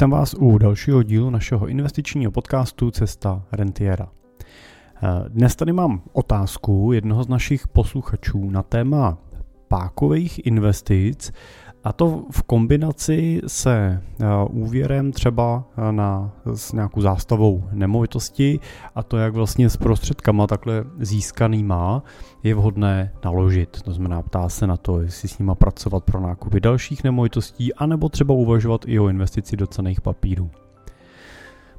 Vítám vás u dalšího dílu našeho investičního podcastu Cesta Rentiera. Dnes tady mám otázku jednoho z našich posluchačů na téma pákových investic a to v kombinaci se eh, úvěrem třeba eh, na, s nějakou zástavou nemovitosti a to, jak vlastně s prostředkama takhle získanýma je vhodné naložit. To znamená, ptá se na to, jestli s nima pracovat pro nákupy dalších nemovitostí, anebo třeba uvažovat i o investici do cených papírů.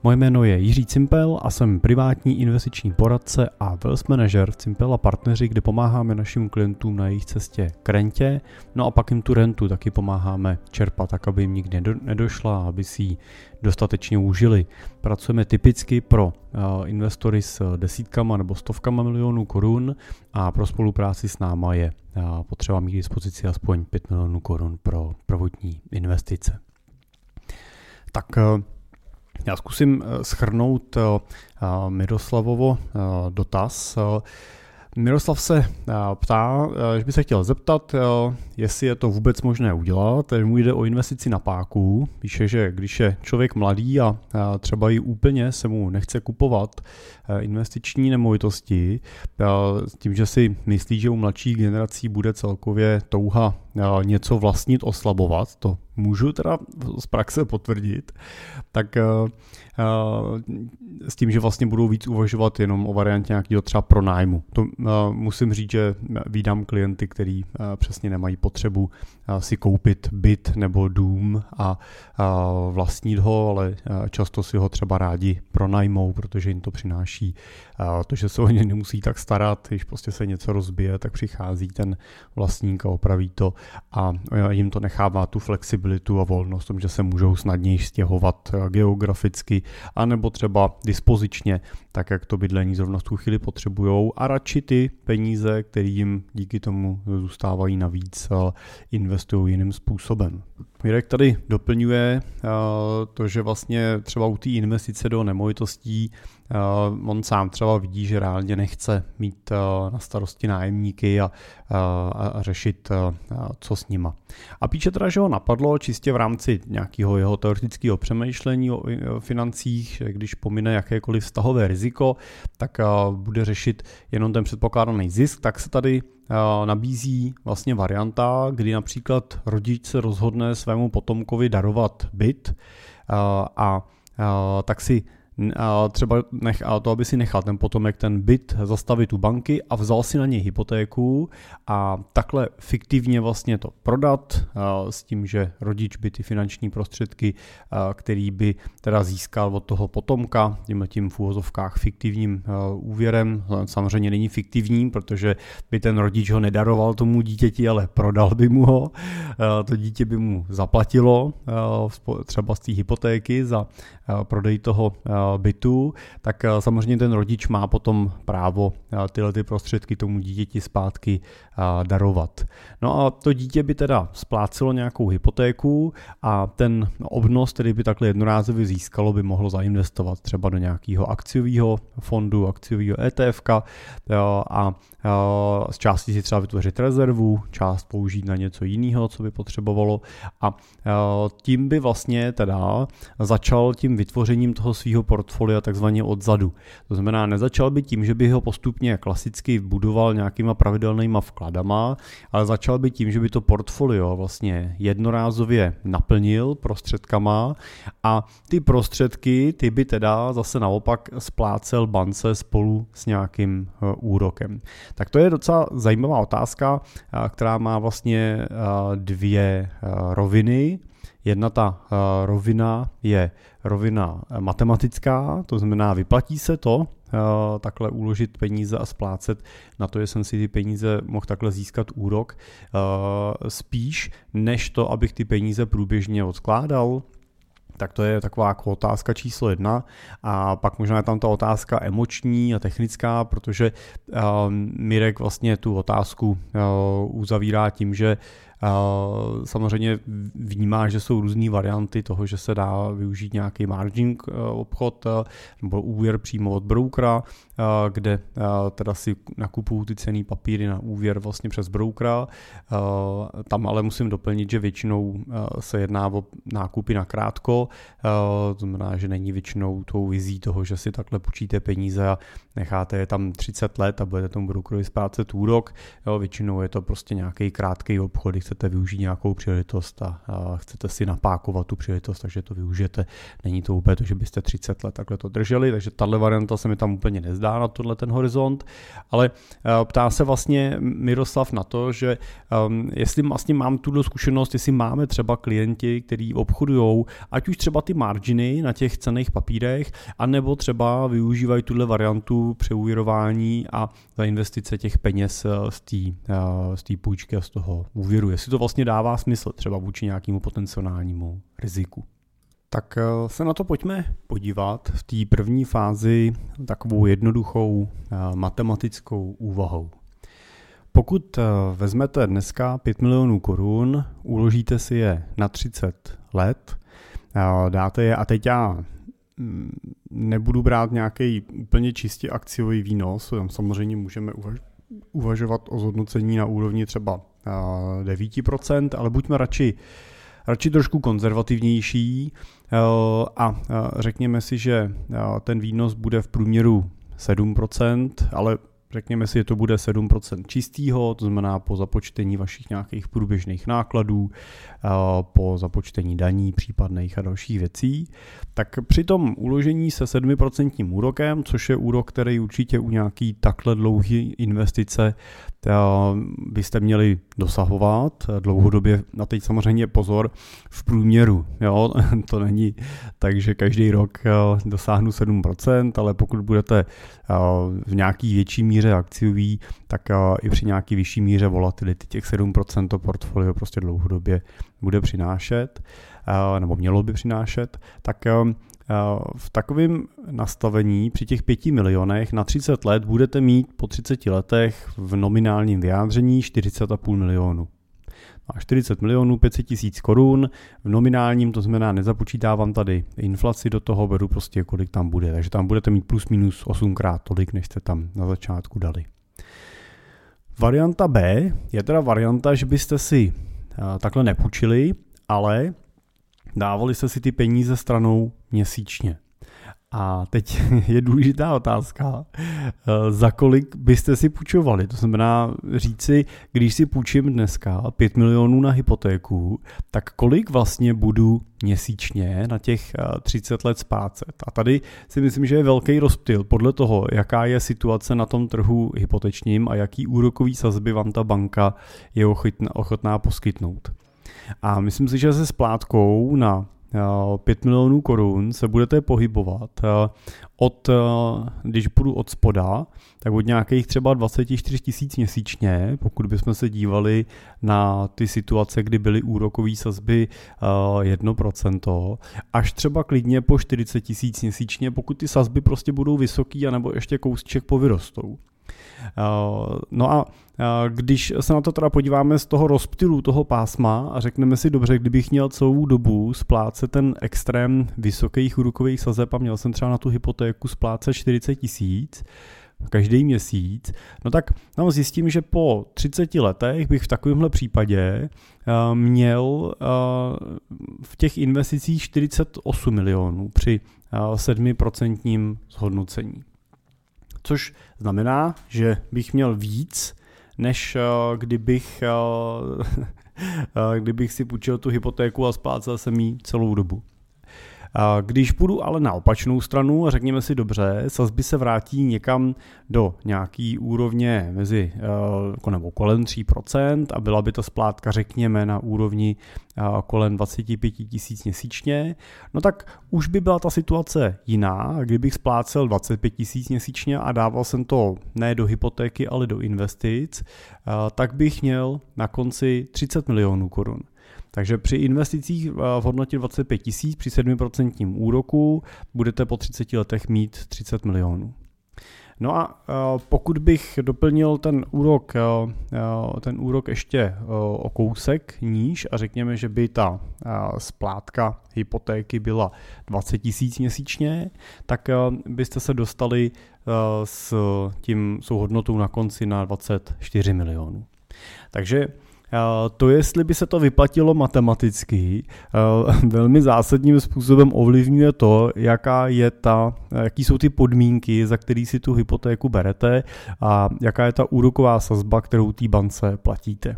Moje jméno je Jiří Cimpel a jsem privátní investiční poradce a wealth manager v Cimpel a partneři, kde pomáháme našim klientům na jejich cestě k rentě, no a pak jim tu rentu taky pomáháme čerpat, tak aby jim nikdy nedošla, aby si ji dostatečně užili. Pracujeme typicky pro eh, investory s desítkama nebo stovkama milionů korun a pro spolupráci s náma je eh, potřeba mít k dispozici aspoň 5 milionů korun pro prvotní investice. Tak eh, já zkusím eh, schrnout eh, eh, Miroslavovo dotaz. Miroslav se ptá, že by se chtěl zeptat, jestli je to vůbec možné udělat. Mu jde o investici na páku. Píše, že když je člověk mladý a třeba i úplně se mu nechce kupovat investiční nemovitosti, s tím, že si myslí, že u mladších generací bude celkově touha něco vlastnit oslabovat, to můžu teda z praxe potvrdit, tak s tím, že vlastně budou víc uvažovat jenom o variantě nějakého třeba pronájmu. To musím říct, že vídám klienty, kteří přesně nemají potřebu si koupit byt nebo dům a vlastnit ho, ale často si ho třeba rádi pronajmou, protože jim to přináší to, že se o ně nemusí tak starat, když prostě se něco rozbije, tak přichází ten vlastník a opraví to a jim to nechává tu flexibilitu a volnost, tom, že se můžou snadněji stěhovat geograficky, anebo třeba dispozičně, tak jak to bydlení zrovna v tu chvíli potřebují a radši ty peníze, které jim díky tomu zůstávají navíc, investují jiným způsobem. Mirek tady doplňuje to, že vlastně třeba u té investice do nemovitostí Uh, on sám třeba vidí, že reálně nechce mít na starosti nájemníky a, uh, a řešit, uh, co s nima. A píše teda, že ho napadlo čistě v rámci nějakého jeho teoretického přemýšlení o, o financích, že když pomine jakékoliv vztahové riziko, tak uh, bude řešit jenom ten předpokládaný zisk, tak se tady nabízí vlastně varianta, kdy například rodič se rozhodne svému potomkovi darovat byt a, a tak si třeba nech, a to, aby si nechal ten potomek ten byt zastavit u banky a vzal si na něj hypotéku a takhle fiktivně vlastně to prodat s tím, že rodič by ty finanční prostředky, který by teda získal od toho potomka, tím tím v úvozovkách fiktivním úvěrem, samozřejmě není fiktivním, protože by ten rodič ho nedaroval tomu dítěti, ale prodal by mu ho, to dítě by mu zaplatilo třeba z té hypotéky za prodej toho bytu, tak eh, samozřejmě ten rodič má potom právo eh, tyhle ty prostředky tomu dítěti zpátky eh, darovat. No a to dítě by teda splácelo nějakou hypotéku a ten obnos, který by takhle jednorázově získalo, by mohlo zainvestovat třeba do nějakého akciového fondu, akciového ETF a z části si třeba vytvořit rezervu, část použít na něco jiného, co by potřebovalo a tím by vlastně teda začal tím vytvořením toho svého portfolia takzvaně odzadu. To znamená, nezačal by tím, že by ho postupně klasicky budoval nějakýma pravidelnýma vkladama, ale začal by tím, že by to portfolio vlastně jednorázově naplnil prostředkama a ty prostředky, ty by teda zase naopak splácel bance spolu s nějakým e, úrokem. Tak to je docela zajímavá otázka, která má vlastně dvě roviny. Jedna ta rovina je rovina matematická, to znamená vyplatí se to takhle uložit peníze a splácet na to, že jsem si ty peníze mohl takhle získat úrok, spíš než to, abych ty peníze průběžně odkládal, tak to je taková jako otázka číslo jedna. A pak možná je tam ta otázka emoční a technická, protože uh, Mirek vlastně tu otázku uh, uzavírá tím, že Samozřejmě vnímá, že jsou různé varianty toho, že se dá využít nějaký margin obchod nebo úvěr přímo od broukera, kde teda si nakupují ty cený papíry na úvěr vlastně přes broukera. Tam ale musím doplnit, že většinou se jedná o nákupy na krátko, to znamená, že není většinou tou vizí toho, že si takhle půjčíte peníze a necháte je tam 30 let a budete tomu brokerovi splácet úrok. Jo, většinou je to prostě nějaký krátký obchod, kdy chcete využít nějakou příležitost a, a chcete si napákovat tu příležitost, takže to využijete. Není to úplně to, že byste 30 let takhle to drželi, takže tahle varianta se mi tam úplně nezdá na tohle ten horizont, ale uh, ptá se vlastně Miroslav na to, že um, jestli vlastně mám tuhle zkušenost, jestli máme třeba klienti, kteří obchodují, ať už třeba ty marginy na těch cených papírech, anebo třeba využívají tuhle variantu přeúvěrování a za investice těch peněz eh, z té eh, z půjčky a z toho úvěru. Jestli to vlastně dává smysl třeba vůči nějakému potenciálnímu riziku. Tak eh, se na to pojďme podívat v té první fázi takovou jednoduchou matematickou úvahou. Pokud vezmete dneska 5 milionů korun, uložíte si je na 30 let, dáte je a teď já nebudu brát nějaký úplně čistě akciový výnos, tam samozřejmě můžeme uvažovat o zhodnocení na úrovni třeba 9%, ale buďme radši, radši trošku konzervativnější. A řekněme si, že ten výnos bude v průměru 7%, ale řekněme si, že to bude 7% čistého, to znamená po započtení vašich nějakých průběžných nákladů, po započtení daní případných a dalších věcí, tak při tom uložení se 7% úrokem, což je úrok, který určitě u nějaký takhle dlouhé investice byste měli dosahovat dlouhodobě. A teď samozřejmě pozor, v průměru, jo, to není tak, že každý rok dosáhnu 7%, ale pokud budete v nějaký větší míře akciový, tak i při nějaký vyšší míře volatility těch 7% to portfolio prostě dlouhodobě bude přinášet, nebo mělo by přinášet, tak v takovém nastavení při těch 5 milionech na 30 let budete mít po 30 letech v nominálním vyjádření 40,5 milionů. A 40 milionů 500 tisíc korun v nominálním, to znamená nezapočítávám tady inflaci do toho, beru prostě kolik tam bude. Takže tam budete mít plus minus 8 krát tolik, než jste tam na začátku dali. Varianta B je teda varianta, že byste si takhle nepůjčili, ale dávali jste si ty peníze stranou měsíčně. A teď je důležitá otázka, eh, za kolik byste si půjčovali. To znamená říci, když si půjčím dneska 5 milionů na hypotéku, tak kolik vlastně budu měsíčně na těch 30 eh, let splácet. A tady si myslím, že je velký rozptyl podle toho, jaká je situace na tom trhu hypotečním a jaký úrokový sazby vám ta banka je ochotná, ochotná poskytnout. A myslím si, že se splátkou na 5 milionů korun se budete pohybovat eh, od, eh, když budu od spoda, tak od nějakých třeba 24 tisíc měsíčně, pokud bychom se dívali na ty situace, kdy byly úrokové sazby 1%, eh, až třeba klidně po 40 tisíc měsíčně, pokud ty sazby prostě budou vysoký, anebo ještě kousček povyrostou. No a když se na to teda podíváme z toho rozptylu toho pásma a řekneme si dobře, kdybych měl celou dobu splácet ten extrém vysokých úrokových sazeb a měl jsem třeba na tu hypotéku splácet 40 tisíc, každý měsíc, no tak tam zjistím, že po 30 letech bych v takovémhle případě měl v těch investicích 48 milionů při 7% zhodnocení. Což znamená, že bych měl víc, než uh, kdybych, uh, kdybych si půjčil tu hypotéku a splácel jsem ji celou dobu. Když půjdu ale na opačnou stranu řekněme si dobře, sazby se vrátí někam do nějaký úrovně mezi jako nebo kolem 3% a byla by to splátka řekněme na úrovni kolem 25 tisíc měsíčně, no tak už by byla ta situace jiná, kdybych splácel 25 tisíc měsíčně a dával jsem to ne do hypotéky, ale do investic, tak bych měl na konci 30 milionů korun. Takže při investicích eh, v hodnotě 25 tisíc při 7% úroku budete po 30 letech mít 30 milionů. No a pokud bych doplnil ten úrok, ten úrok ještě o kousek níž a řekněme, že by ta splátka hypotéky byla 20 tisíc měsíčně, tak byste se dostali s tím souhodnotou na konci na 24 milionů. Takže to, jestli by se to vyplatilo matematicky, velmi zásadním způsobem ovlivňuje to, jaká je ta, jaký jsou ty podmínky, za který si tu hypotéku berete a jaká je ta úroková sazba, kterou té bance platíte.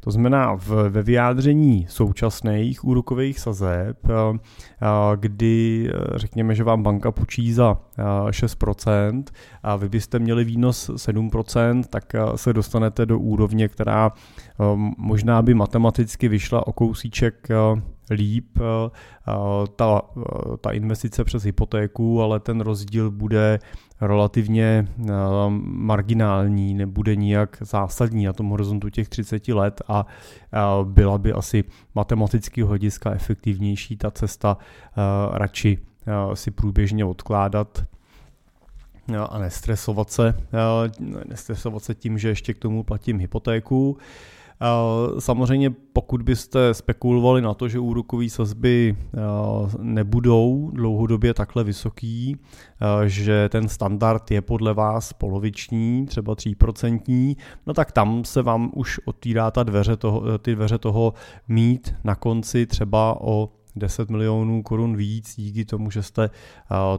To znamená v, ve vyjádření současných úrokových sazeb, eh, eh, kdy eh, řekněme, že vám banka půjčí za 6% a vy byste měli výnos 7%, tak se dostanete do úrovně, která možná by matematicky vyšla o kousíček líp. Ta, ta investice přes hypotéku, ale ten rozdíl bude relativně marginální, nebude nijak zásadní na tom horizontu těch 30 let a byla by asi matematicky hlediska efektivnější ta cesta radši si průběžně odkládat a nestresovat se, nestresovat se tím, že ještě k tomu platím hypotéku. Samozřejmě pokud byste spekulovali na to, že úrokové sazby nebudou dlouhodobě takhle vysoký, že ten standard je podle vás poloviční, třeba 3%, no tak tam se vám už otvírá ta dveře toho, ty dveře toho mít na konci třeba o 10 milionů korun víc díky tomu, že jste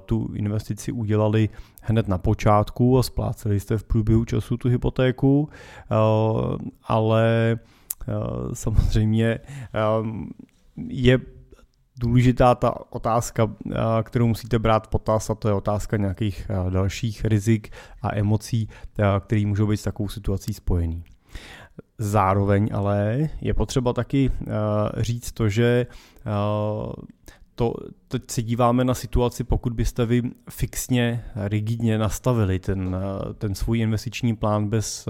tu investici udělali hned na počátku a spláceli jste v průběhu času tu hypotéku, ale samozřejmě je důležitá ta otázka, kterou musíte brát v potaz, a to je otázka nějakých dalších rizik a emocí, které můžou být s takovou situací spojený. Zároveň ale je potřeba taky uh, říct to, že uh, to, teď se díváme na situaci, pokud byste vy fixně, rigidně nastavili ten, uh, ten svůj investiční plán bez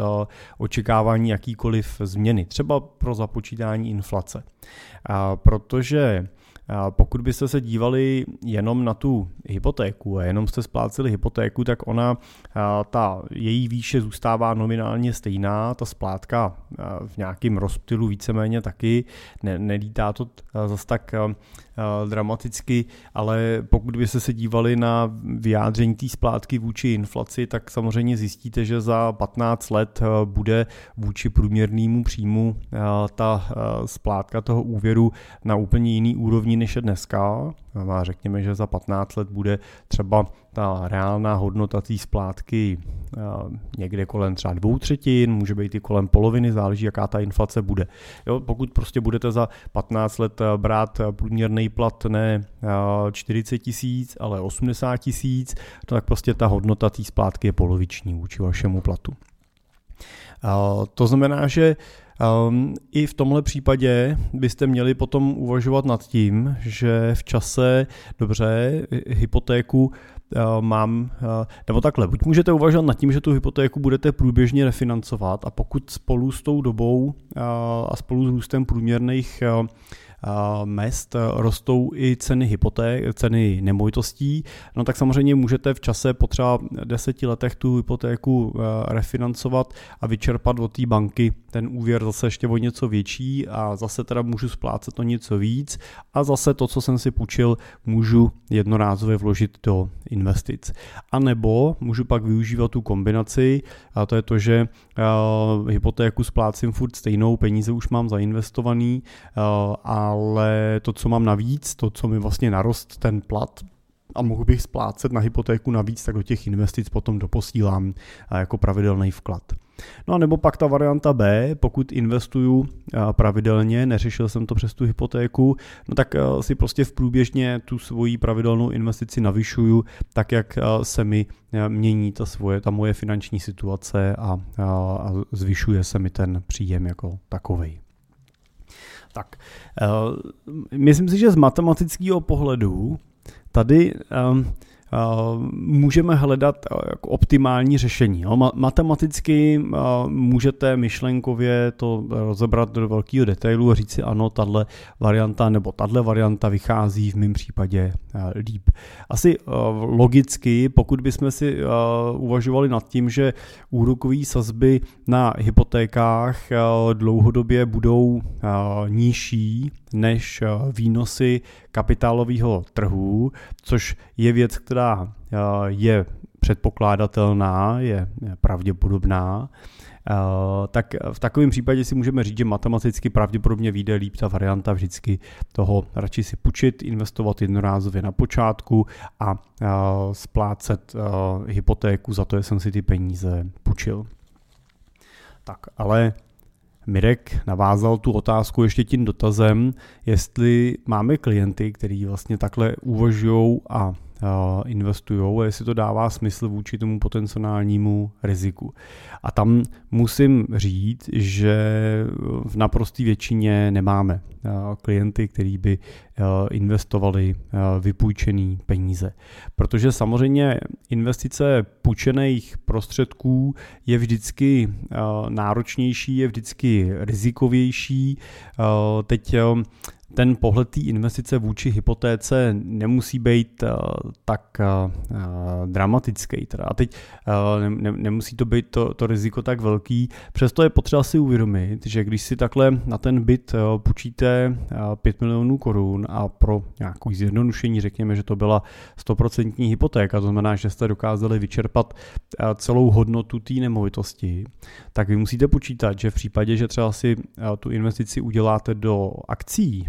očekávání jakýkoliv změny, třeba pro započítání inflace. Protože pokud byste se dívali jenom na tu hypotéku a jenom jste spláceli hypotéku, tak ona, ta její výše zůstává nominálně stejná, ta splátka v nějakém rozptylu víceméně taky, ne, nelítá to zase tak dramaticky, ale pokud byste se dívali na vyjádření té splátky vůči inflaci, tak samozřejmě zjistíte, že za 15 let bude vůči průměrnému příjmu ta splátka toho úvěru na úplně jiný úrovni než je dneska. A řekněme, že za 15 let bude třeba ta reálná hodnota té splátky někde kolem třeba dvou třetin, může být i kolem poloviny, záleží, jaká ta inflace bude. Jo, pokud prostě budete za 15 let brát průměrný plat ne 40 tisíc, ale 80 tisíc, tak prostě ta hodnota té splátky je poloviční vůči vašemu platu. To znamená, že Um, I v tomhle případě byste měli potom uvažovat nad tím, že v čase, dobře, hypotéku uh, mám, uh, nebo takhle, buď můžete uvažovat nad tím, že tu hypotéku budete průběžně refinancovat a pokud spolu s tou dobou uh, a spolu s růstem průměrných uh, mest rostou i ceny hypoték, ceny nemovitostí, no tak samozřejmě můžete v čase po třeba deseti letech tu hypotéku refinancovat a vyčerpat od té banky ten úvěr zase ještě o něco větší a zase teda můžu splácet o něco víc a zase to, co jsem si půjčil, můžu jednorázově vložit do investic. A nebo můžu pak využívat tu kombinaci a to je to, že hypotéku splácím furt stejnou, peníze už mám zainvestovaný, uh, ale to, co mám navíc, to, co mi vlastně narost ten plat, a mohu bych splácet na hypotéku navíc, tak do těch investic potom doposílám jako pravidelný vklad. No a nebo pak ta varianta B, pokud investuju pravidelně, neřešil jsem to přes tu hypotéku, no tak si prostě v průběžně tu svoji pravidelnou investici navyšuju, tak jak se mi mění ta, svoje, ta moje finanční situace a, a zvyšuje se mi ten příjem jako takovej. Tak, myslím si, že z matematického pohledu tady um, můžeme hledat jako optimální řešení. Matematicky můžete myšlenkově to rozebrat do velkého detailu a říct si ano, tahle varianta nebo tahle varianta vychází v mém případě líp. Asi logicky, pokud bychom si uvažovali nad tím, že úrokové sazby na hypotékách dlouhodobě budou nižší než výnosy kapitálového trhu, což je věc, která je předpokládatelná, je pravděpodobná, tak v takovém případě si můžeme říct, že matematicky pravděpodobně vyjde líp ta varianta vždycky toho radši si půjčit, investovat jednorázově na počátku a splácet hypotéku za to, že jsem si ty peníze půjčil. Tak, ale Mirek navázal tu otázku ještě tím dotazem, jestli máme klienty, kteří vlastně takhle uvažují a investují a jestli to dává smysl vůči tomu potenciálnímu riziku. A tam musím říct, že v naprosté většině nemáme klienty, kteří by investovali vypůjčený peníze. Protože samozřejmě investice půjčených prostředků je vždycky náročnější, je vždycky rizikovější. Teď ten pohled té investice vůči hypotéce nemusí být uh, tak uh, dramatický. Teda. A teď ne, nemusí to být to, to riziko tak velký. Přesto je potřeba si uvědomit, že když si takhle na ten byt půjčíte uh, 5 milionů korun a pro nějakou zjednodušení řekněme, že to byla 100% hypotéka, to znamená, že jste dokázali vyčerpat celou hodnotu té nemovitosti, tak vy musíte počítat, že v případě, že třeba si tu investici uděláte do akcí,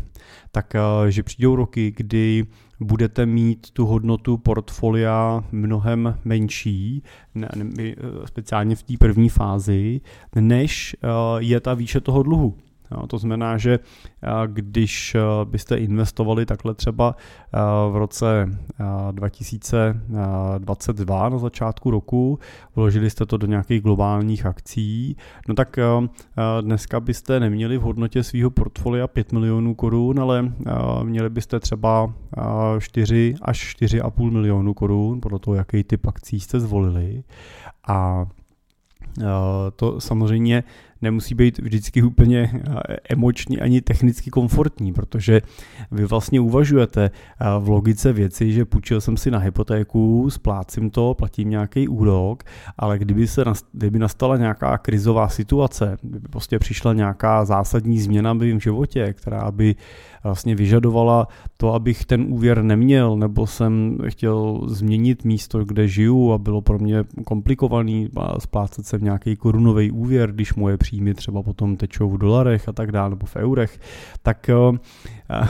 tak eh, že přijdou roky, kdy budete mít tu hodnotu portfolia mnohem menší, ne, ne, eh, speciálně v té první fázi, než eh, je ta výše toho dluhu. Jo, to znamená, že když byste investovali takhle třeba v roce 2022 na začátku roku, vložili jste to do nějakých globálních akcí, no tak dneska byste neměli v hodnotě svého portfolia 5 milionů korun, ale měli byste třeba 4 až 4,5 milionů korun, podle toho, jaký typ akcí jste zvolili. A to samozřejmě nemusí být vždycky úplně eh, emočně ani technicky komfortní, protože vy vlastně uvažujete eh, v logice věci, že půjčil jsem si na hypotéku, splácím to, platím nějaký úrok, ale kdyby, se, kdyby nastala nějaká krizová situace, kdyby prostě přišla nějaká zásadní změna v mém životě, která by vlastně vyžadovala to, abych ten úvěr neměl, nebo jsem chtěl změnit místo, kde žiju a bylo pro mě komplikovaný splácet se v nějaký korunový úvěr, když moje příjmy třeba potom tečou v dolarech a tak dále, nebo v eurech, tak eh,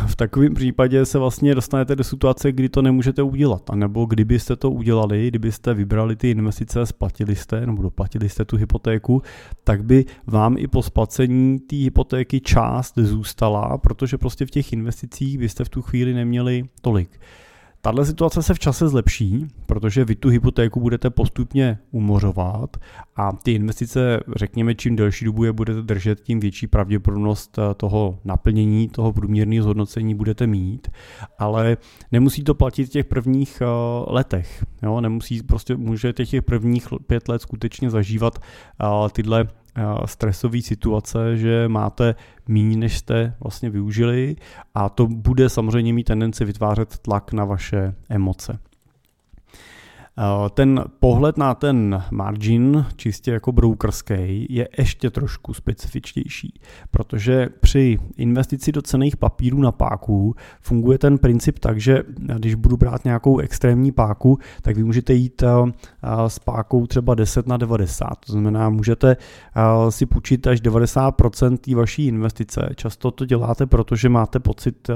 v takovém případě se vlastně dostanete do situace, kdy to nemůžete udělat. A nebo kdybyste to udělali, kdybyste vybrali ty investice, splatili jste nebo doplatili jste tu hypotéku, tak by vám i po splacení té hypotéky část zůstala, protože prostě v těch investicích byste v tu chvíli neměli tolik. Tahle situace se v čase zlepší, protože vy tu hypotéku budete postupně umořovat a ty investice, řekněme, čím delší dobu je budete držet, tím větší pravděpodobnost eh, toho naplnění, toho průměrného zhodnocení budete mít, ale nemusí to platit v těch prvních eh, letech. Jo? Nemusí, prostě můžete těch prvních pět let skutečně zažívat eh, tyhle stresové situace, že máte méně, než jste vlastně využili a to bude samozřejmě mít tendenci vytvářet tlak na vaše emoce. Eh, ten pohled na ten margin, čistě jako brokerský, je ještě trošku specifičtější, protože při investici do cených papírů na páku funguje ten princip tak, že když budu brát nějakou extrémní páku, tak vy můžete jít eh, eh, s pákou třeba 10 na 90. To znamená, můžete si půjčit až 90% té vaší investice. Často to děláte, protože máte pocit,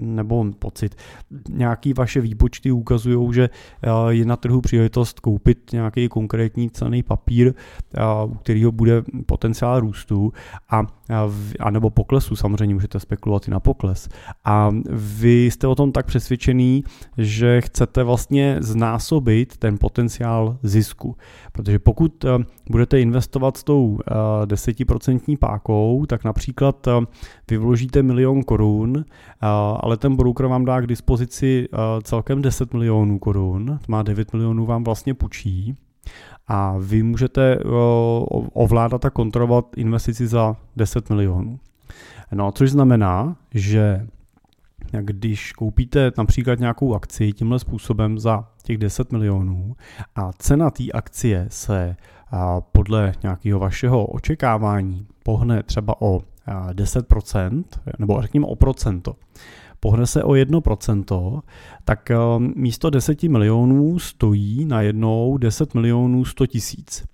nebo pocit, nějaký vaše výpočty ukazují, že je na trhu příležitost koupit nějaký konkrétní cený papír, u kterého bude potenciál růstu. A anebo poklesu, samozřejmě můžete spekulovat i na pokles. A vy jste o tom tak přesvědčený, že chcete vlastně znásobit ten potenciál zisku. Protože pokud budete investovat s tou desetiprocentní pákou, tak například vy vložíte milion korun, ale ten broker vám dá k dispozici celkem 10 milionů korun, má 9 milionů vám vlastně půjčí a vy můžete ovládat a kontrolovat investici za 10 milionů. No, což znamená, že když koupíte například nějakou akci tímhle způsobem za těch 10 milionů a cena té akcie se podle nějakého vašeho očekávání pohne třeba o 10%, nebo řekněme o procento, pohne se o 1%, tak eh, místo 10 milionů stojí na jednou 10 milionů 100 tisíc.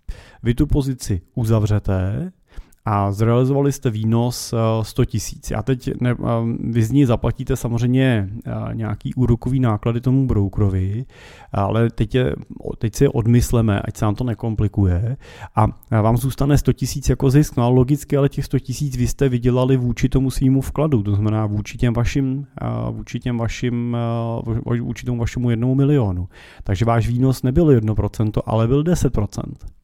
Vy tu pozici uzavřete, a zrealizovali jste výnos 100 eh, tisíc. A teď ne, eh, vy z ní zaplatíte samozřejmě eh, nějaký úrokový náklady tomu brokerovi, ale teď, je, teď si odmysleme, ať se nám to nekomplikuje a vám zůstane 100 tisíc jako zisk. No a logicky, ale těch 100 tisíc vy jste vydělali vůči tomu svýmu vkladu, to znamená vůči těm vašim, vůči těm vašim, vůči tomu vašemu jednomu milionu. Takže váš výnos nebyl 1%, ale byl 10%.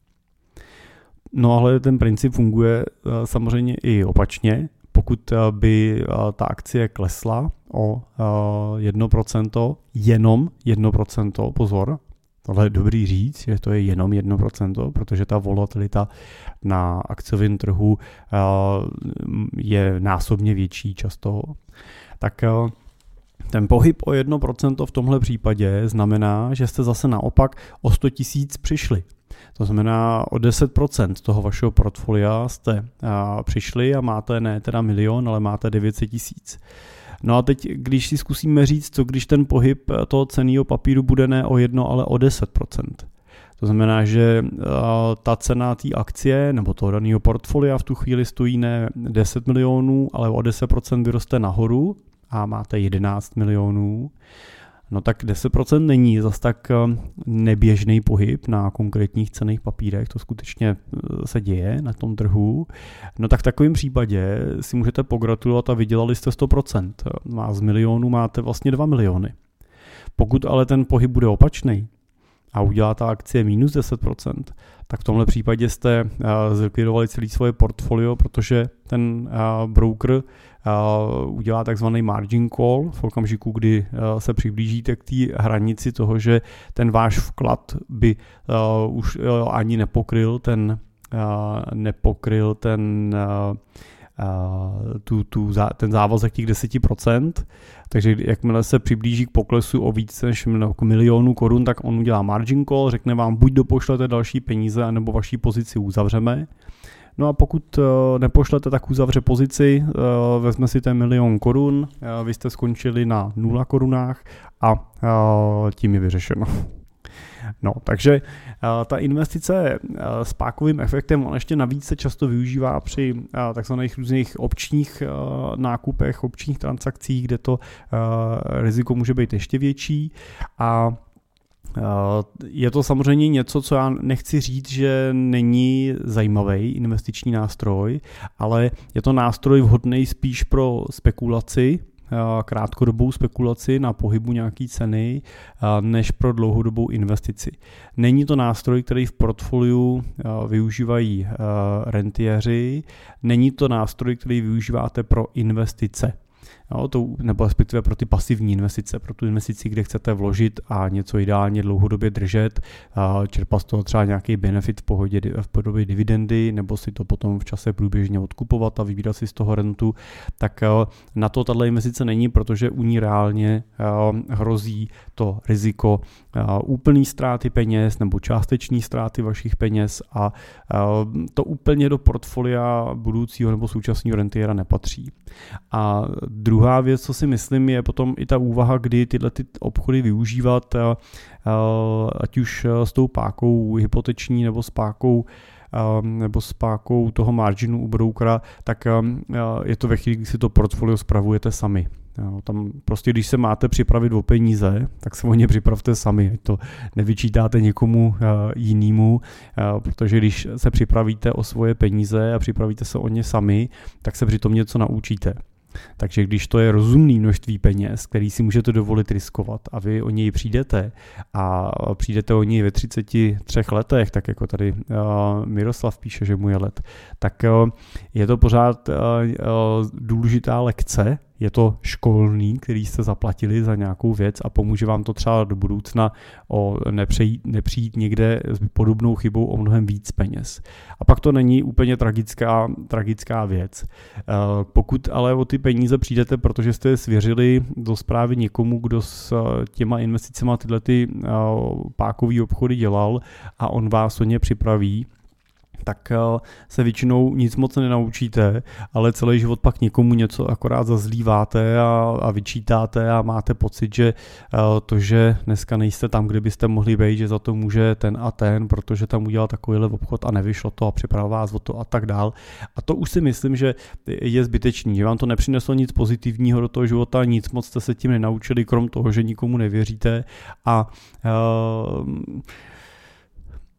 No ale ten princip funguje eh, samozřejmě i opačně. Pokud eh, by eh, ta akcie klesla o 1%, jenom 1%, pozor, tohle je dobrý říct, že to je jenom 1%, protože ta volatilita na akciovém trhu je násobně větší často, tak ten pohyb o 1% v tomhle případě znamená, že jste zase naopak o 100 tisíc přišli. To znamená, o 10% toho vašeho portfolia jste přišli a máte ne teda milion, ale máte 900 tisíc. No a teď, když si zkusíme říct, co když ten pohyb toho ceného papíru bude ne o jedno, ale o 10%. To znamená, že ta cena té akcie nebo toho daného portfolia v tu chvíli stojí ne 10 milionů, ale o 10% vyroste nahoru a máte 11 milionů. No tak 10% není zas tak eh, neběžný pohyb na konkrétních cených papírech, to skutečně eh, se děje na tom trhu. No tak v takovém případě si můžete pogratulovat a vydělali jste 100%. A z milionů máte vlastně 2 miliony. Pokud ale ten pohyb bude opačný, a udělá ta akcie minus 10%, tak v tomhle případě jste zlikvidovali celý svoje portfolio, protože ten broker udělá takzvaný margin call v okamžiku, kdy uh, se přiblížíte k té hranici toho, že ten váš vklad by uh, už ani nepokryl ten nepokryl ten tu, tu, ten závazek těch 10%, takže jakmile se přiblíží k poklesu o více než milionu korun, tak on udělá margin call, řekne vám buď dopošlete další peníze, anebo vaší pozici uzavřeme. No a pokud uh, nepošlete, tak uzavře pozici, uh, vezme si ten milion korun, uh, vy jste skončili na nula korunách a tím je vyřešeno. No, takže ta investice s pákovým efektem, on ještě navíc se často využívá při takzvaných různých občních nákupech, občních transakcích, kde to riziko může být ještě větší a je to samozřejmě něco, co já nechci říct, že není zajímavý investiční nástroj, ale je to nástroj vhodný spíš pro spekulaci, krátkodobou spekulaci na pohybu nějaký ceny než pro dlouhodobou investici. Není to nástroj, který v portfoliu využívají rentiéři, není to nástroj, který využíváte pro investice. Jo, to, nebo respektive pro ty pasivní investice, pro tu investici, kde chcete vložit a něco ideálně dlouhodobě držet, čerpat z toho třeba nějaký benefit v, pohodě, v podobě dividendy, nebo si to potom v čase průběžně odkupovat a vybírat si z toho rentu, tak na to tato investice není, protože u ní reálně hrozí to riziko úplný ztráty peněz nebo částeční ztráty vašich peněz a to úplně do portfolia budoucího nebo současného rentiera nepatří. A druhá věc, co si myslím, je potom i ta úvaha, kdy tyhle ty obchody využívat, ať už s tou pákou hypoteční nebo s pákou nebo s pákou toho marginu u broukera, tak je to ve chvíli, kdy si to portfolio spravujete sami. Jo, tam prostě, když se máte připravit o peníze, tak se o ně připravte sami, to nevyčítáte někomu uh, jinému, uh, protože když se připravíte o svoje peníze a připravíte se o ně sami, tak se přitom něco naučíte. Takže když to je rozumný množství peněz, který si můžete dovolit riskovat a vy o něj přijdete a přijdete o něj ve 33 letech, tak jako tady uh, Miroslav píše, že mu je let, tak uh, je to pořád uh, důležitá lekce, je to školný, který jste zaplatili za nějakou věc a pomůže vám to třeba do budoucna o nepřejít, nepřijít někde s podobnou chybou o mnohem víc peněz. A pak to není úplně tragická, tragická věc. Eh, pokud ale o ty peníze přijdete, protože jste je svěřili do zprávy někomu, kdo s eh, těma investicemi tyhle ty eh, pákové obchody dělal a on vás o ně připraví, tak eh, se většinou nic moc nenaučíte, ale celý život pak někomu něco akorát zazlíváte a, a vyčítáte a máte pocit, že eh, to, že dneska nejste tam, kde byste mohli být, že za to může ten a ten, protože tam udělal takovýhle obchod a nevyšlo to a připravil vás o to a tak dál. A to už si myslím, že je zbytečný, že vám to nepřineslo nic pozitivního do toho života, nic moc jste se tím nenaučili, krom toho, že nikomu nevěříte a uh,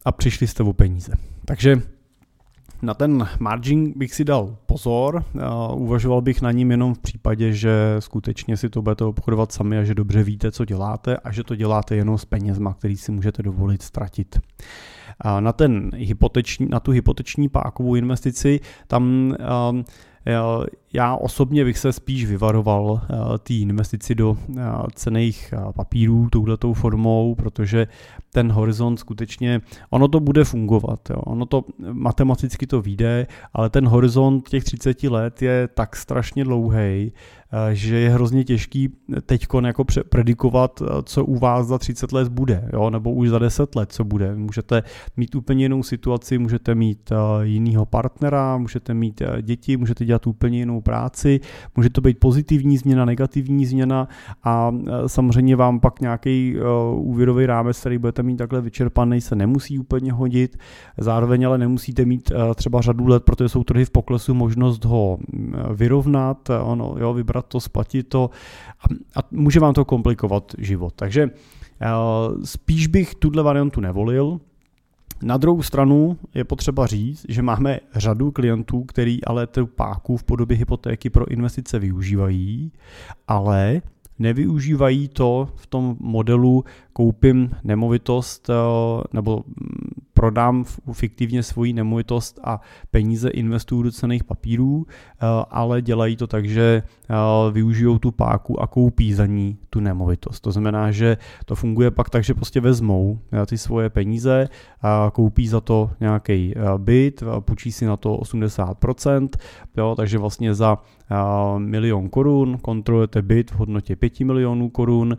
a přišli jste o peníze. Takže na ten margin bych si dal pozor, uvažoval bych na ním jenom v případě, že skutečně si to budete obchodovat sami a že dobře víte, co děláte a že to děláte jenom s penězma, který si můžete dovolit ztratit. Na, ten hypoteční, na tu hypoteční pákovou investici tam já osobně bych se spíš vyvaroval eh, té investici do eh, cených eh, papírů touhletou formou, protože ten horizont skutečně, ono to bude fungovat, jo. ono to matematicky to vyjde, ale ten horizont těch 30 let je tak strašně dlouhý, že je hrozně těžký teď jako predikovat, co u vás za 30 let bude, jo, nebo už za 10 let, co bude. Můžete mít úplně jinou situaci, můžete mít jinýho partnera, můžete mít děti, můžete dělat úplně jinou práci, může to být pozitivní změna, negativní změna a e, samozřejmě vám pak nějaký e, úvěrový rámec, který budete mít takhle vyčerpaný, se nemusí úplně hodit, zároveň ale nemusíte mít e, třeba řadu let, protože jsou trhy v poklesu, možnost ho vyrovnat, ono, jo, vybrat to, splatit to a, a může vám to komplikovat život. Takže spíš bych tuhle variantu nevolil, na druhou stranu je potřeba říct, že máme řadu klientů, který ale tu páku v podobě hypotéky pro investice využívají, ale nevyužívají to v tom modelu koupím nemovitost eh, nebo prodám fiktivně svoji nemovitost a peníze investuju do cených papírů, eh, ale dělají to tak, že eh, využijou tu páku a koupí za ní tu nemovitost. To znamená, že to funguje pak tak, že prostě vezmou ty svoje peníze, koupí za to nějaký byt, půjčí si na to 80%, jo, takže vlastně za milion korun kontrolujete byt v hodnotě 5 milionů korun,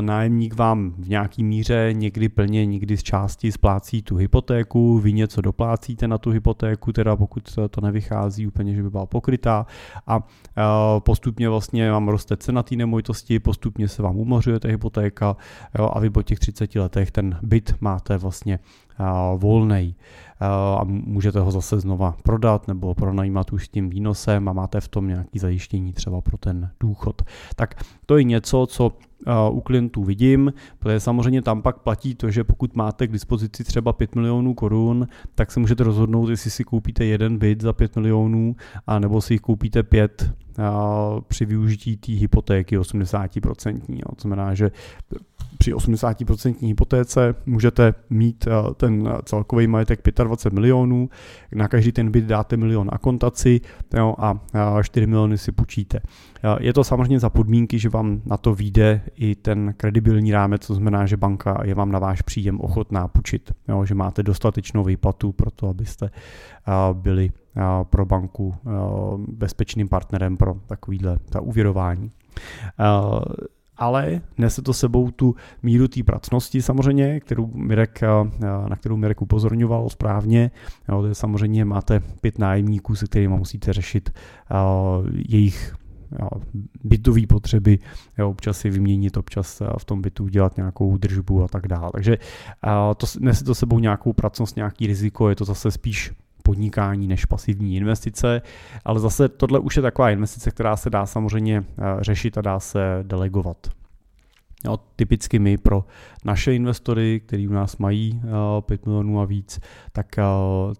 nájemník vám v nějaký míře někdy plně, někdy z části splácí tu hypotéku, vy něco doplácíte na tu hypotéku, teda pokud to nevychází úplně, že by byla pokrytá a postupně vlastně vám roste cena té nemovitosti, postupně se vám umořuje ta hypotéka jo, a vy po těch 30 letech ten byt máte vlastně volný a můžete ho zase znova prodat nebo pronajímat už tím výnosem a máte v tom nějaký zajištění třeba pro ten důchod. Tak to je něco, co u klientů vidím, protože samozřejmě tam pak platí to, že pokud máte k dispozici třeba 5 milionů korun, tak se můžete rozhodnout, jestli si koupíte jeden byt za 5 milionů, a nebo si jich koupíte 5 při využití té hypotéky 80%. To znamená, že při 80% hypotéce můžete mít ten celkový majetek 25 milionů, na každý ten byt dáte milion na kontaci jo, a 4 miliony si půjčíte. Je to samozřejmě za podmínky, že vám na to vyjde i ten kredibilní rámec, to znamená, že banka je vám na váš příjem ochotná půjčit, jo, že máte dostatečnou výplatu pro to, abyste byli pro banku bezpečným partnerem pro takovýhle ta uvěrování ale nese to sebou tu míru té pracnosti samozřejmě, kterou Mirek, na kterou Mirek upozorňoval správně. Jo, samozřejmě máte pět nájemníků, se kterými musíte řešit jejich bytové potřeby, jo, občas si vyměnit, občas v tom bytu udělat nějakou držbu a tak dále. Takže to nese to sebou nějakou pracnost, nějaký riziko, je to zase spíš podnikání než pasivní investice, ale zase tohle už je taková investice, která se dá samozřejmě řešit a dá se delegovat. Jo, typicky my pro naše investory, kteří u nás mají 5 milionů a víc, tak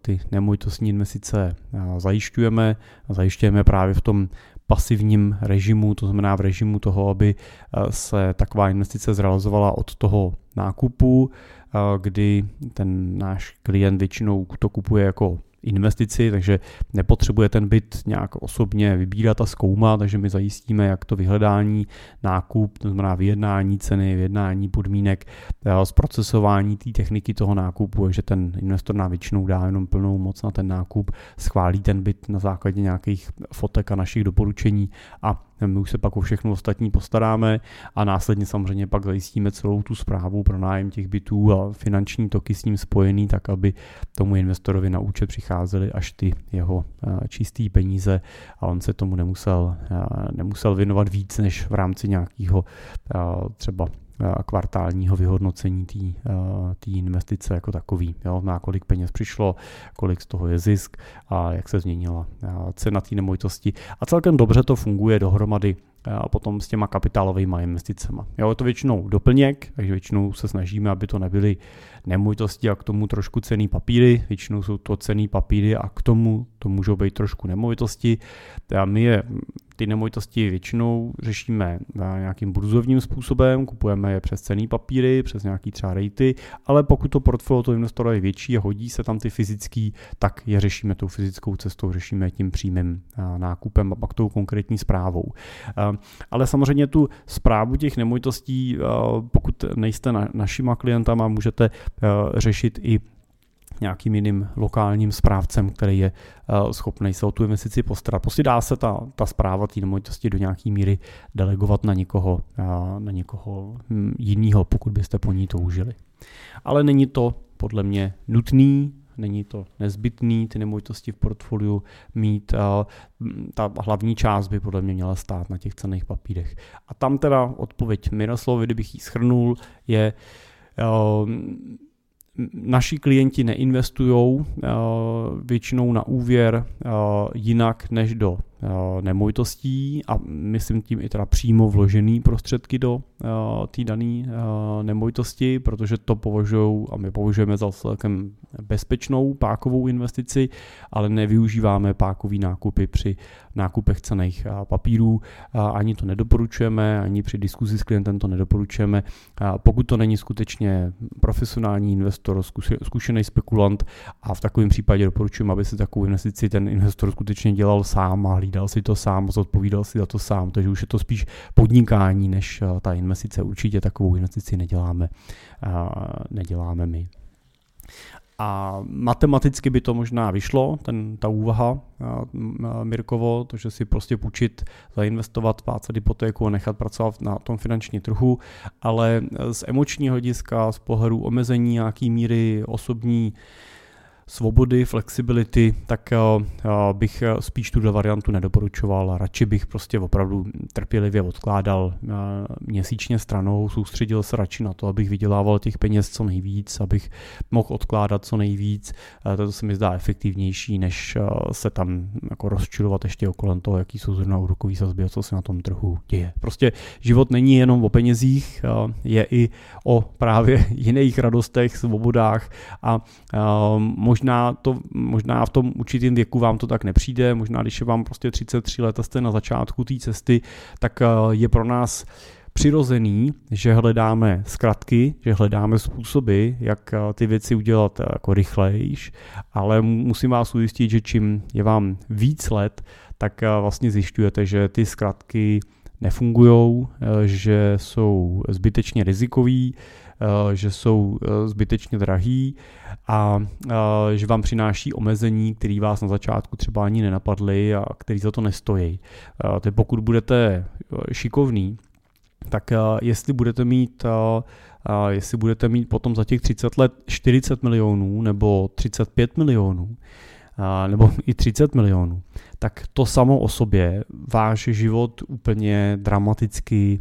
ty nemovitostní investice zajišťujeme. Zajišťujeme právě v tom pasivním režimu, to znamená v režimu toho, aby se taková investice zrealizovala od toho nákupu, kdy ten náš klient většinou to kupuje jako investici, takže nepotřebuje ten byt nějak osobně vybírat a zkoumat, takže my zajistíme, jak to vyhledání, nákup, to znamená vyjednání ceny, vyjednání podmínek, eh, zprocesování té techniky toho nákupu, že ten investor nám většinou dá jenom plnou moc na ten nákup, schválí ten byt na základě nějakých fotek a našich doporučení a my už se pak o všechno ostatní postaráme a následně samozřejmě pak zajistíme celou tu zprávu pro nájem těch bytů a finanční toky s ním spojený, tak aby tomu investorovi na účet přicházely až ty jeho eh, čistý peníze a on se tomu nemusel, eh, nemusel věnovat víc než v rámci nějakého eh, třeba kvartálního vyhodnocení té investice jako takový. Jo, na kolik peněz přišlo, kolik z toho je zisk a jak se změnila cena té nemovitosti. A celkem dobře to funguje dohromady a potom s těma kapitálovými investicemi. Jo, je to většinou doplněk, takže většinou se snažíme, aby to nebyly nemovitosti a k tomu trošku cený papíry. Většinou jsou to cený papíry a k tomu to můžou být trošku nemovitosti. A my je ty nemovitosti většinou řešíme nějakým burzovním způsobem, kupujeme je přes cený papíry, přes nějaký třeba rejty, ale pokud to portfolio toho investora je větší a hodí se tam ty fyzický, tak je řešíme tou fyzickou cestou, řešíme tím přímým nákupem a pak tou konkrétní zprávou. Ale samozřejmě tu zprávu těch nemovitostí, pokud nejste našima klientama, můžete řešit i nějakým jiným lokálním správcem, který je uh, schopný se o tu investici postarat. Prostě dá se ta, ta zpráva té nemovitosti do nějaké míry delegovat na někoho, uh, na někoho hm, jiného, pokud byste po ní toužili. Ale není to podle mě nutný, není to nezbytný ty nemovitosti v portfoliu mít. Ta hlavní část by podle mě měla stát na těch cených papírech. A tam teda odpověď Miroslovi, kdybych ji schrnul, je naši klienti neinvestují eh, většinou na úvěr eh, jinak než do Eh, nemovitostí a myslím tím i teda přímo vložený prostředky do té dané nemovitosti, protože to považují a my považujeme za celkem bezpečnou pákovou investici, ale nevyužíváme pákový nákupy při nákupech cených papírů. Ani to nedoporučujeme, ani při diskuzi s klientem to nedoporučujeme. Pokud to není skutečně profesionální investor, zkušený spekulant a v takovém případě doporučujeme, aby si takovou investici ten investor skutečně dělal sám a hlídal si to sám, zodpovídal si za to sám, takže už je to spíš podnikání než ta investice. Určitě takovou investici neděláme, neděláme my. A matematicky by to možná vyšlo, ten, ta úvaha Mirkovo, to, že si prostě půjčit, zainvestovat, plácat hypotéku a nechat pracovat na tom finanční trhu, ale z emočního hlediska, z pohledu omezení nějaký míry osobní svobody, flexibility, tak eh, eh, bych eh, spíš tuhle variantu nedoporučoval. Radši bych prostě opravdu trpělivě odkládal měsíčně stranou, soustředil se radši na to, abych vydělával těch peněz co nejvíc, abych mohl odkládat co nejvíc. To se mi zdá efektivnější, než se tam jako rozčilovat ještě okolo toho, jaký jsou zrovna úrokový sazby a co se na tom trhu děje. Prostě život není jenom o penězích, je i o právě jiných radostech, svobodách a možná možná, to, možná v tom určitém věku vám to tak nepřijde, možná když je vám prostě 33 let a jste na začátku té cesty, tak eh, je pro nás přirozený, že hledáme zkratky, že hledáme způsoby, jak eh, ty věci udělat eh, jako rychlejš, ale musím vás ujistit, že čím je vám víc let, tak vlastně zjišťujete, že ty zkratky nefungují, že jsou zbytečně rizikový, že jsou eh, zbytečně drahý a eh, že vám přináší omezení, které vás na začátku třeba ani nenapadly a který za to nestojí. Tedy pokud budete šikovný, tak jestli budete mít jestli budete mít potom za těch 30 let 40 milionů nebo 35 milionů, nebo i 30 milionů, tak to samo o sobě váš život úplně dramaticky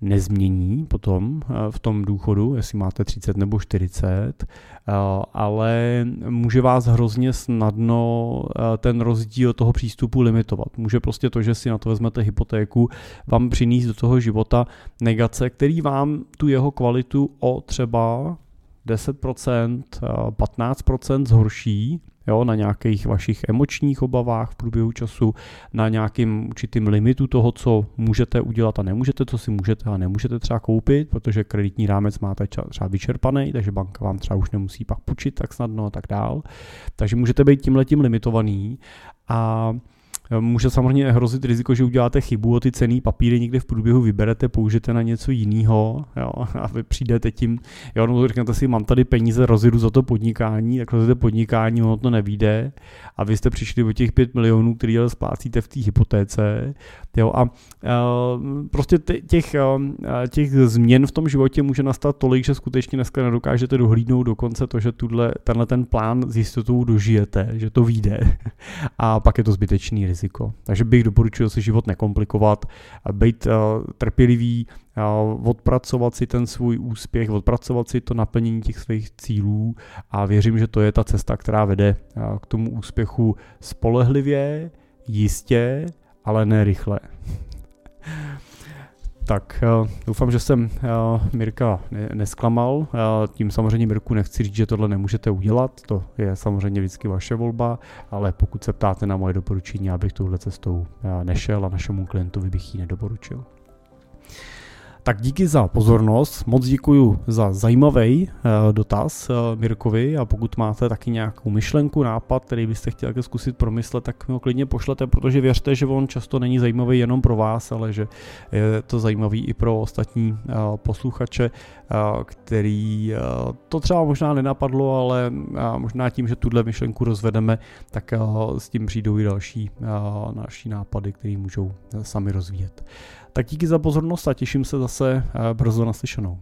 nezmění potom eh, v tom důchodu, jestli máte 30 nebo 40, eh, ale může vás hrozně snadno eh, ten rozdíl toho přístupu limitovat. Může prostě to, že si na to vezmete hypotéku, vám přinést do toho života negace, který vám tu jeho kvalitu o třeba 10%, 15% zhorší, jo, na nějakých vašich emočních obavách v průběhu času, na nějakým určitým limitu toho, co můžete udělat a nemůžete, co si můžete a nemůžete třeba koupit, protože kreditní rámec máte třeba vyčerpaný, takže banka vám třeba už nemusí pak půjčit tak snadno a tak dál. Takže můžete být tímhletím limitovaný a Může samozřejmě hrozit riziko, že uděláte chybu o ty cený papíry někde v průběhu vyberete, použijete na něco jiného a vy přijdete tím, jo, no, říkáte si, mám tady peníze, rozjedu za to podnikání, tak rozjedete podnikání, ono to nevíde a vy jste přišli o těch 5 milionů, který ale splácíte v té hypotéce. Jo, a, a prostě těch, těch změn v tom životě může nastat tolik, že skutečně dneska nedokážete dohlídnout do konce to, že tuhle, tenhle ten plán s jistotou dožijete, že to vyjde a pak je to zbytečný riziko. Takže bych doporučil si život nekomplikovat, být trpělivý, odpracovat si ten svůj úspěch, odpracovat si to naplnění těch svých cílů a věřím, že to je ta cesta, která vede k tomu úspěchu spolehlivě, jistě, ale ne rychle. Tak doufám, že jsem Mirka nesklamal. Tím samozřejmě Mirku nechci říct, že tohle nemůžete udělat, to je samozřejmě vždycky vaše volba, ale pokud se ptáte na moje doporučení, abych touhle cestou nešel a našemu klientovi bych ji nedoporučil. Tak díky za pozornost, moc děkuji za zajímavý uh, dotaz uh, Mirkovi a pokud máte taky nějakou myšlenku, nápad, který byste chtěli zkusit promyslet, tak mi ho klidně pošlete, protože věřte, že on často není zajímavý jenom pro vás, ale že je to zajímavý i pro ostatní uh, posluchače, který to třeba možná nenapadlo, ale možná tím, že tuhle myšlenku rozvedeme, tak s tím přijdou i další, další nápady, které můžou sami rozvíjet. Tak díky za pozornost a těším se zase eh, brzo naslyšenou.